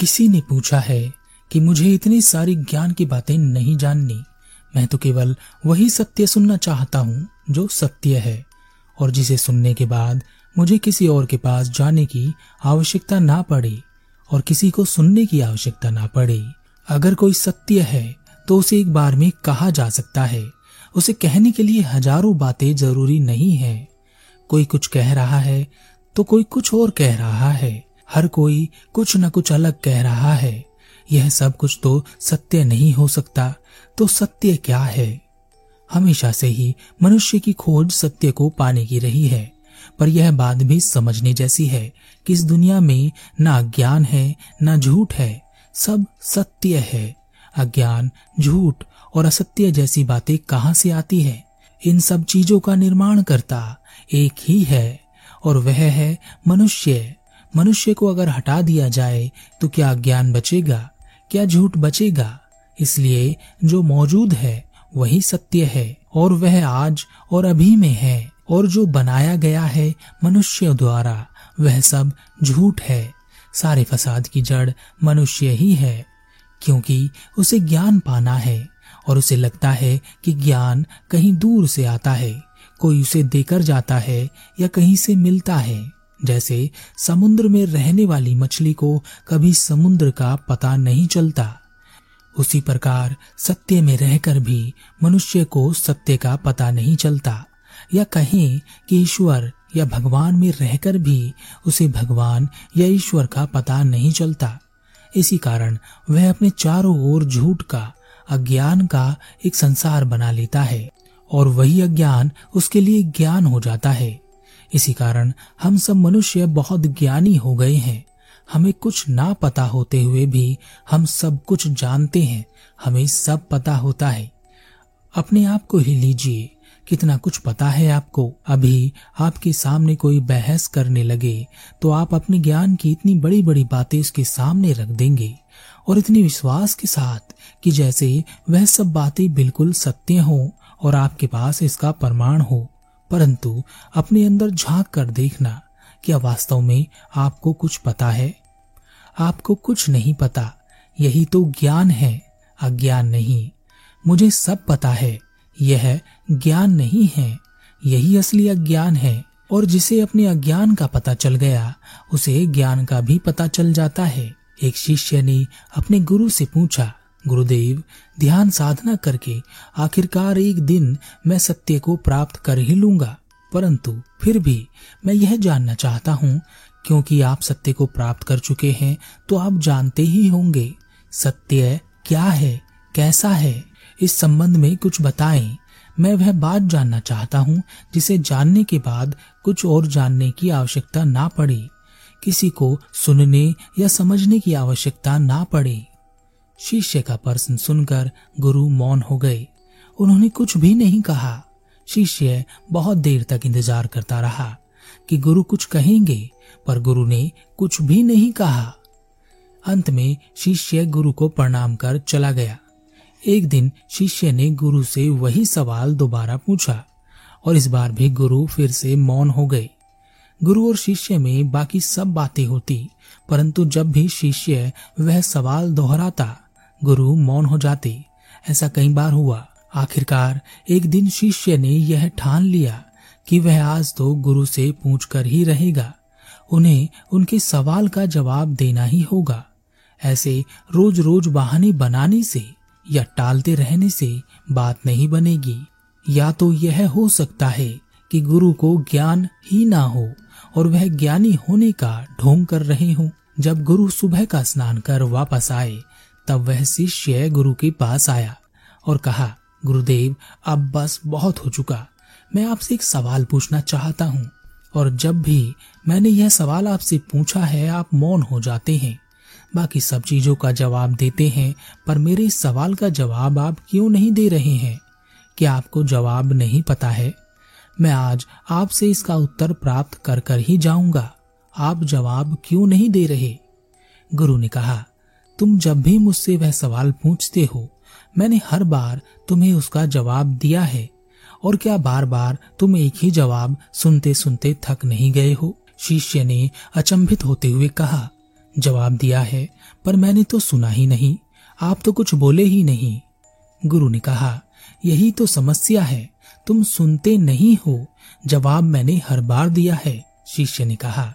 किसी ने पूछा है कि मुझे इतनी सारी ज्ञान की बातें नहीं जाननी। मैं तो केवल वही सत्य सुनना चाहता हूँ, जो सत्य है, और जिसे सुनने के बाद मुझे किसी और के पास जाने की आवश्यकता ना पड़े, और किसी को सुनने की आवश्यकता ना पड़े। अगर कोई सत्य है तो उसे एक बार में कहा जा सकता है। उसे कहने के लिए हज़ारों बातें ज़रूरी नहीं है। कोई कुछ कह रहा है तो कोई कुछ और कह रहा है। हर कोई कुछ न कुछ अलग कह रहा है। यह सब कुछ तो सत्य नहीं हो सकता तो सत्य क्या है? हमेशा से ही मनुष्य की खोज सत्य को पाने की रही है, पर यह बात भी समझने जैसी है कि इस दुनिया में न ज्ञान है, ना झूठ है, सब सत्य है। अज्ञान, झूठ और असत्य जैसी बातें कहाँ से आती है? इन सब चीज़ों का निर्माण करता एक ही है, और वह है मनुष्य। मनुष्य को अगर हटा दिया जाए तो क्या ज्ञान बचेगा? क्या झूठ बचेगा? इसलिए जो मौजूद है, वही सत्य है, और वह आज और अभी में है, और जो बनाया गया है मनुष्य द्वारा, वह सब झूठ है। सारे फसाद की जड़ मनुष्य ही है, क्योंकि उसे ज्ञान पाना है, और उसे लगता है कि ज्ञान कहीं दूर से आता है, कोई उसे देकर जाता है या कहीं से मिलता है। जैसे समुद्र में रहने वाली मछली को कभी समुद्र का पता नहीं चलता। उसी प्रकार सत्य में रहकर भी मनुष्य को सत्य का पता नहीं चलता। या कहें कि ईश्वर या भगवान में रहकर भी उसे भगवान या ईश्वर का पता नहीं चलता। इसी कारण वह अपने चारों ओर झूठ का, अज्ञान का एक संसार बना लेता है और वही अज्ञान उसके लिए ज्ञान हो जाता है। इसी कारण हम सब मनुष्य बहुत ज्ञानी हो गए हैं। हमें कुछ ना पता होते हुए भी हम सब कुछ जानते हैं। हमें सब पता होता है। अपने आप को ही लीजिए। कितना कुछ पता है आपको। अभी आपके सामने कोई बहस करने लगे तो आप अपने ज्ञान की इतनी बड़ी बड़ी बातें उसके सामने रख देंगे। और इतनी विश्वास के साथ कि जैसे वह सब बातें बिल्कुल सत्य हो और आपके पास इसका प्रमाण हो। परंतु अपने अंदर झाँक कर देखना क्या वास्तव में आपको कुछ पता है? आपको कुछ नहीं पता। यही तो ज्ञान है, अज्ञान नहीं। मुझे सब पता है, यह ज्ञान नहीं है। यही असली अज्ञान है। और जिसे अपने अज्ञान का पता चल गया, उसे ज्ञान का भी पता चल जाता है। एक शिष्य ने अपने गुरु से पूछा गुरुदेव, ध्यान साधना करके आखिरकार एक दिन मैं सत्य को प्राप्त कर ही लूँगा। परंतु फिर भी मैं यह जानना चाहता हूँ, क्योंकि आप सत्य को प्राप्त कर चुके हैं तो आप जानते ही होंगे, सत्य क्या है, कैसा है। इस संबंध में कुछ बताएँ। मैं वह बात जानना चाहता हूँ, जिसे जानने के बाद कुछ और जानने की आवश्यकता ना पड़े। किसी को सुनने या समझने की आवश्यकता ना पड़े। शिष्य का प्रश्न सुनकर गुरु मौन हो गए। उन्होंने कुछ भी नहीं कहा। शिष्य बहुत देर तक इंतज़ार करता रहा कि गुरु कुछ कहेंगे, पर गुरु ने कुछ भी नहीं कहा। अंत में शिष्य गुरु को प्रणाम कर चला गया। एक दिन शिष्य ने गुरु से वही सवाल दोबारा पूछा, और इस बार भी गुरु फिर से मौन हो गए। गुरु और शिष्य में बाकी सब बातें होती, परंतु जब भी शिष्य वह सवाल दोहराता गुरु मौन हो जाते। ऐसा कई बार हुआ। आखिरकार एक दिन शिष्य ने यह ठान लिया कि वह आज तो गुरु से पूछ कर ही रहेगा। उन्हें उनके सवाल का जवाब देना ही होगा। ऐसे रोज रोज बहाने बनाने से या टालते रहने से बात नहीं बनेगी। या तो यह हो सकता है कि गुरु को ज्ञान ही ना हो और वह ज्ञानी होने का ढोंग कर रहे हो। जब गुरु सुबह का स्नान कर वापस आए तब वह शिष्य गुरु के पास आया और कहा, गुरुदेव, अब बस बहुत हो चुका। मैं आपसे एक सवाल पूछना चाहता हूँ। और जब भी मैंने यह सवाल आपसे पूछा है, आप मौन हो जाते हैं। बाकी सब चीज़ों का जवाब देते हैं, पर मेरे सवाल का जवाब आप क्यों नहीं दे रहे हैं? क्या आपको जवाब नहीं पता है? मैं आज आपसे इसका उत्तर प्राप्त कर कर ही जाऊँगा। आप जवाब क्यों नहीं दे रहे? गुरु ने कहा तुम जब भी मुझसे वह सवाल पूछते हो, मैंने हर बार तुम्हें उसका जवाब दिया है। और क्या बार बार तुम एक ही जवाब सुनते सुनते थक नहीं गए हो? शिष्य ने अचंभित होते हुए कहा, जवाब दिया है, पर मैंने तो सुना ही नहीं, आप तो कुछ बोले ही नहीं। गुरु ने कहा, यही तो समस्या है, तुम सुनते नहीं हो, जवाब मैंने हर बार दिया है। शिष्य ने कहा,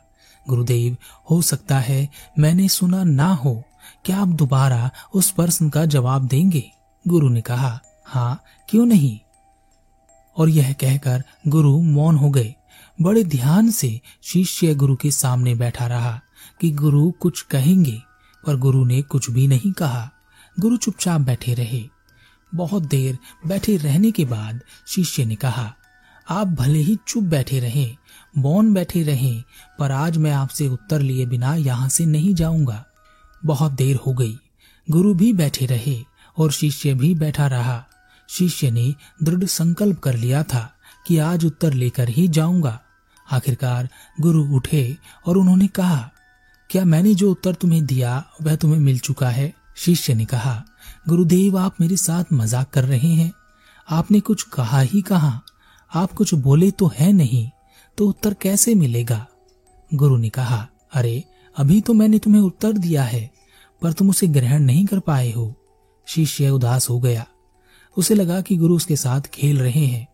गुरुदेव, हो सकता है मैंने सुना ना हो क्या आप दोबारा उस प्रश्न का जवाब देंगे? गुरु ने कहा हाँ क्यों नहीं? और यह कहकर गुरु मौन हो गए। बड़े ध्यान से शिष्य गुरु के सामने बैठा रहा कि गुरु कुछ कहेंगे, पर गुरु ने कुछ भी नहीं कहा। गुरु चुपचाप बैठे रहे। बहुत देर बैठे रहने के बाद शिष्य ने कहा, आप भले ही चुप बैठे रहें, मौन बैठे रहें, पर आज मैं आपसे उत्तर लिए बिना यहाँ से नहीं जाऊँगा। बहुत देर हो गई। गुरु भी बैठे रहे और शिष्य भी बैठा रहा। शिष्य ने दृढ़ संकल्प कर लिया था कि आज उत्तर लेकर ही जाऊँगा। आखिरकार गुरु उठे और उन्होंने कहा, क्या मैंने जो उत्तर तुम्हें दिया, वह तुम्हें मिल चुका है? शिष्य ने कहा, गुरुदेव, आप मेरे साथ मज़ाक कर रहे हैं। आपने कुछ कहा ही कहा? आप कुछ बोले तो है नहीं तो उत्तर कैसे मिलेगा? गुरु ने कहा, अरे, अभी तो मैंने तुम्हें उत्तर दिया है। पर तुम उसे ग्रहण नहीं कर पाए हो। शिष्य उदास हो गया। उसे लगा कि गुरु उसके साथ खेल रहे हैं।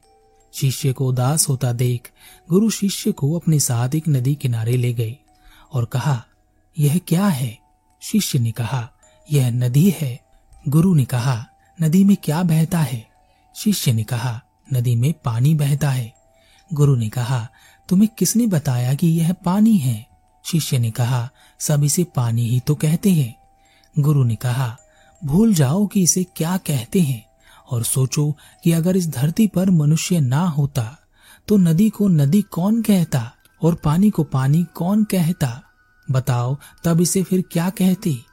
शिष्य को उदास होता देख गुरु शिष्य को अपने साथ एक नदी किनारे ले गए और कहा, यह क्या है? शिष्य ने कहा, यह नदी है। गुरु ने कहा, नदी में क्या बहता है? शिष्य ने कहा, नदी में पानी बहता है। गुरु ने कहा, तुम्हें किसने बताया कि यह पानी है? शिष्य ने कहा, सब इसे पानी ही तो कहते हैं। गुरु ने कहा, भूल जाओ कि इसे क्या कहते हैं और सोचो कि अगर इस धरती पर मनुष्य ना होता तो नदी को नदी कौन कहता और पानी को पानी कौन कहता? बताओ, तब इसे फिर क्या कहती?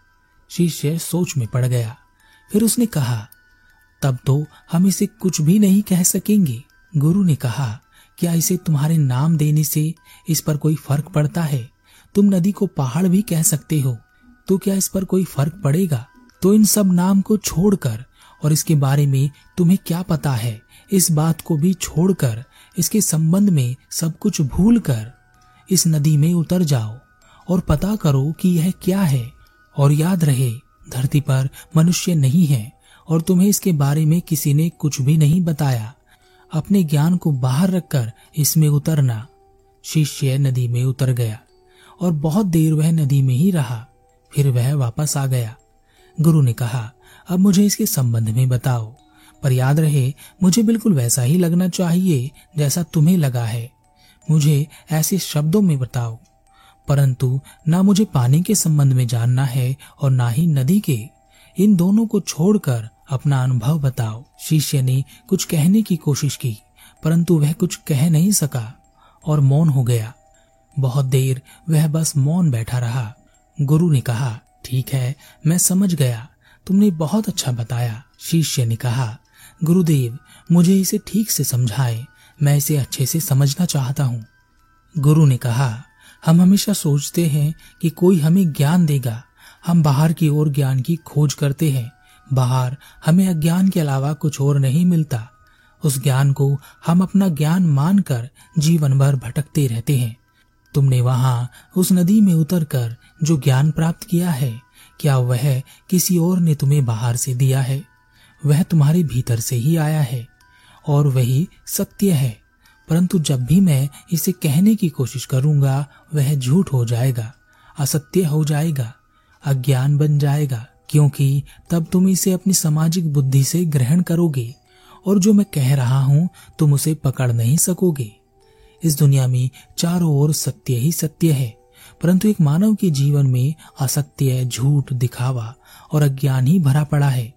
शिष्य सोच में पड़ गया। फिर उसने कहा, तब तो हम इसे कुछ भी नहीं कह सकेंगे। गुरु ने कहा, क्या इसे तुम्हारे नाम देने से इस पर कोई फ़र्क पड़ता है? तुम नदी को पहाड़ भी कह सकते हो। तो क्या इस पर कोई फ़र्क पड़ेगा? तो इन सब नाम को छोड़कर, और इसके बारे में तुम्हें क्या पता है? इस बात को भी छोड़कर, इसके संबंध में सब कुछ भूल कर इस नदी में उतर जाओ, और पता करो कि यह क्या है। और याद रहे, धरती पर मनुष्य नहीं है, और तुम्हें इसके बारे में किसी ने कुछ भी नहीं बताया। अपने ज्ञान को बाहर रखकर इसमें उतरना। शिष्य नदी में उतर गया, और बहुत देर वह नदी में ही रहा। फिर वह वापस आ गया। गुरु ने कहा, अब मुझे इसके संबंध में बताओ। पर याद रहे, मुझे बिल्कुल वैसा ही लगना चाहिए जैसा तुम्हें लगा है। मुझे ऐसे शब्दों में बताओ। परंतु ना मुझे पानी के संबंध में जानना है और ना ही नदी के। इन दोनों को छोड़कर अपना अनुभव बताओ। शिष्य ने कुछ कहने की कोशिश की, परंतु वह कुछ कह नहीं सका और मौन हो गया। बहुत देर वह बस मौन बैठा रहा। गुरु ने कहा, ठीक है, मैं समझ गया। तुमने बहुत अच्छा बताया, शिष्य ने कहा। गुरुदेव, मुझे इसे ठीक से समझाए। मैं इसे अच्छे से समझना चाहता हूँ। गुरु ने कहा, हम हमेशा सोचते हैं कि कोई हमें ज्ञान देगा। हम बाहर की ओर ज्ञान की खोज करते हैं। बाहर हमें अज्ञान के अलावा कुछ और नहीं मिलता। उस ज्ञान को हम अपना ज्ञान मानकर जीवन भर भटकते रहते हैं। तुमने वहाँ उस नदी में उतरकर जो ज्ञान प्राप्त किया है, क्या वह किसी और ने तुम्हें बाहर से दिया है? वह तुम्हारे भीतर से ही आया है, और वही सत्य है। परंतु जब भी मैं इसे कहने की कोशिश करूँगा, वह झूठ हो जाएगा, असत्य हो जाएगा, अज्ञान बन जाएगा, क्योंकि तब तुम इसे अपनी सामाजिक बुद्धि से ग्रहण करोगे, और जो मैं कह रहा हूँ, तुम उसे पकड़ नहीं सकोगे। इस दुनिया में चारों ओर सत्य ही सत्य है। परंतु एक मानव के जीवन में असत्य झूठ, दिखावा और अज्ञान ही भरा पड़ा है।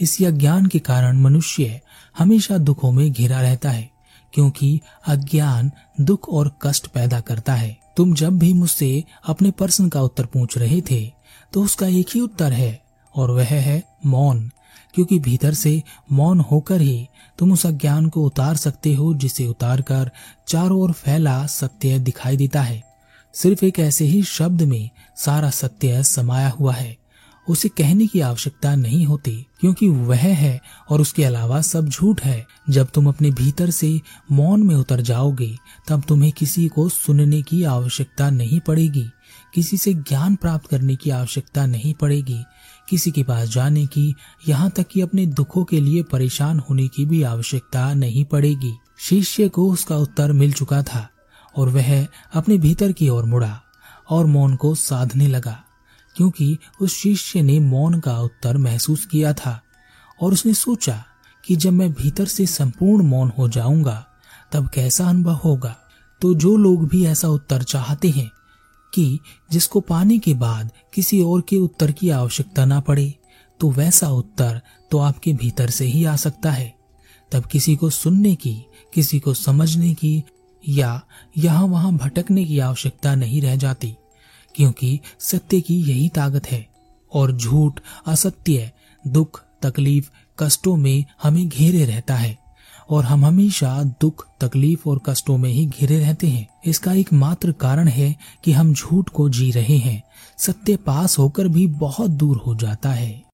इसी अज्ञान के कारण मनुष्य हमेशा दुखों में घिरा रहता है, क्योंकि अज्ञान दुख और कष्ट पैदा करता है। तुम जब भी मुझसे अपने प्रश्न का उत्तर पूछ रहे थे तो उसका एक ही उत्तर है, और वह है मौन। क्योंकि भीतर से मौन होकर ही तुम उस अज्ञान को उतार सकते हो, जिसे उतार कर चारों ओर फैला सत्य दिखाई देता है। सिर्फ़ एक ऐसे ही शब्द में सारा सत्य समाया हुआ है। उसे कहने की आवश्यकता नहीं होती, क्योंकि वह है और उसके अलावा सब झूठ है। जब तुम अपने भीतर से मौन में उतर जाओगे, तब तुम्हें किसी को सुनने की आवश्यकता नहीं पड़ेगी। किसी से ज्ञान प्राप्त करने की आवश्यकता नहीं पड़ेगी। किसी के पास जाने की, यहाँ तक कि अपने दुखों के लिए परेशान होने की भी आवश्यकता नहीं पड़ेगी। शिष्य को उसका उत्तर मिल चुका था, और वह अपने भीतर की ओर मुड़ा, और मौन को साधने लगा, क्योंकि उस शिष्य ने मौन का उत्तर महसूस किया था, और उसने सोचा कि जब मैं भीतर से संपूर्ण मौन हो जाऊँगा, तब कैसा अनुभव होगा। तो जो लोग भी ऐसा उत्तर चाहते हैं कि जिसको पाने के बाद किसी और के उत्तर की आवश्यकता ना पड़े तो वैसा उत्तर तो आपके भीतर से ही आ सकता है। तब किसी को सुनने की, किसी को समझने की या यहाँ वहाँ भटकने की आवश्यकता नहीं रह जाती, क्योंकि सत्य की यही ताकत है और झूठ, असत्य, दुख, तकलीफ़, कष्टों में हमें घेरे रहता है। और हम हमेशा दुख, तकलीफ़ और कष्टों में ही घिरे रहते हैं। इसका एक मात्र कारण है कि हम झूठ को जी रहे हैं। सत्य पास होकर भी बहुत दूर हो जाता है।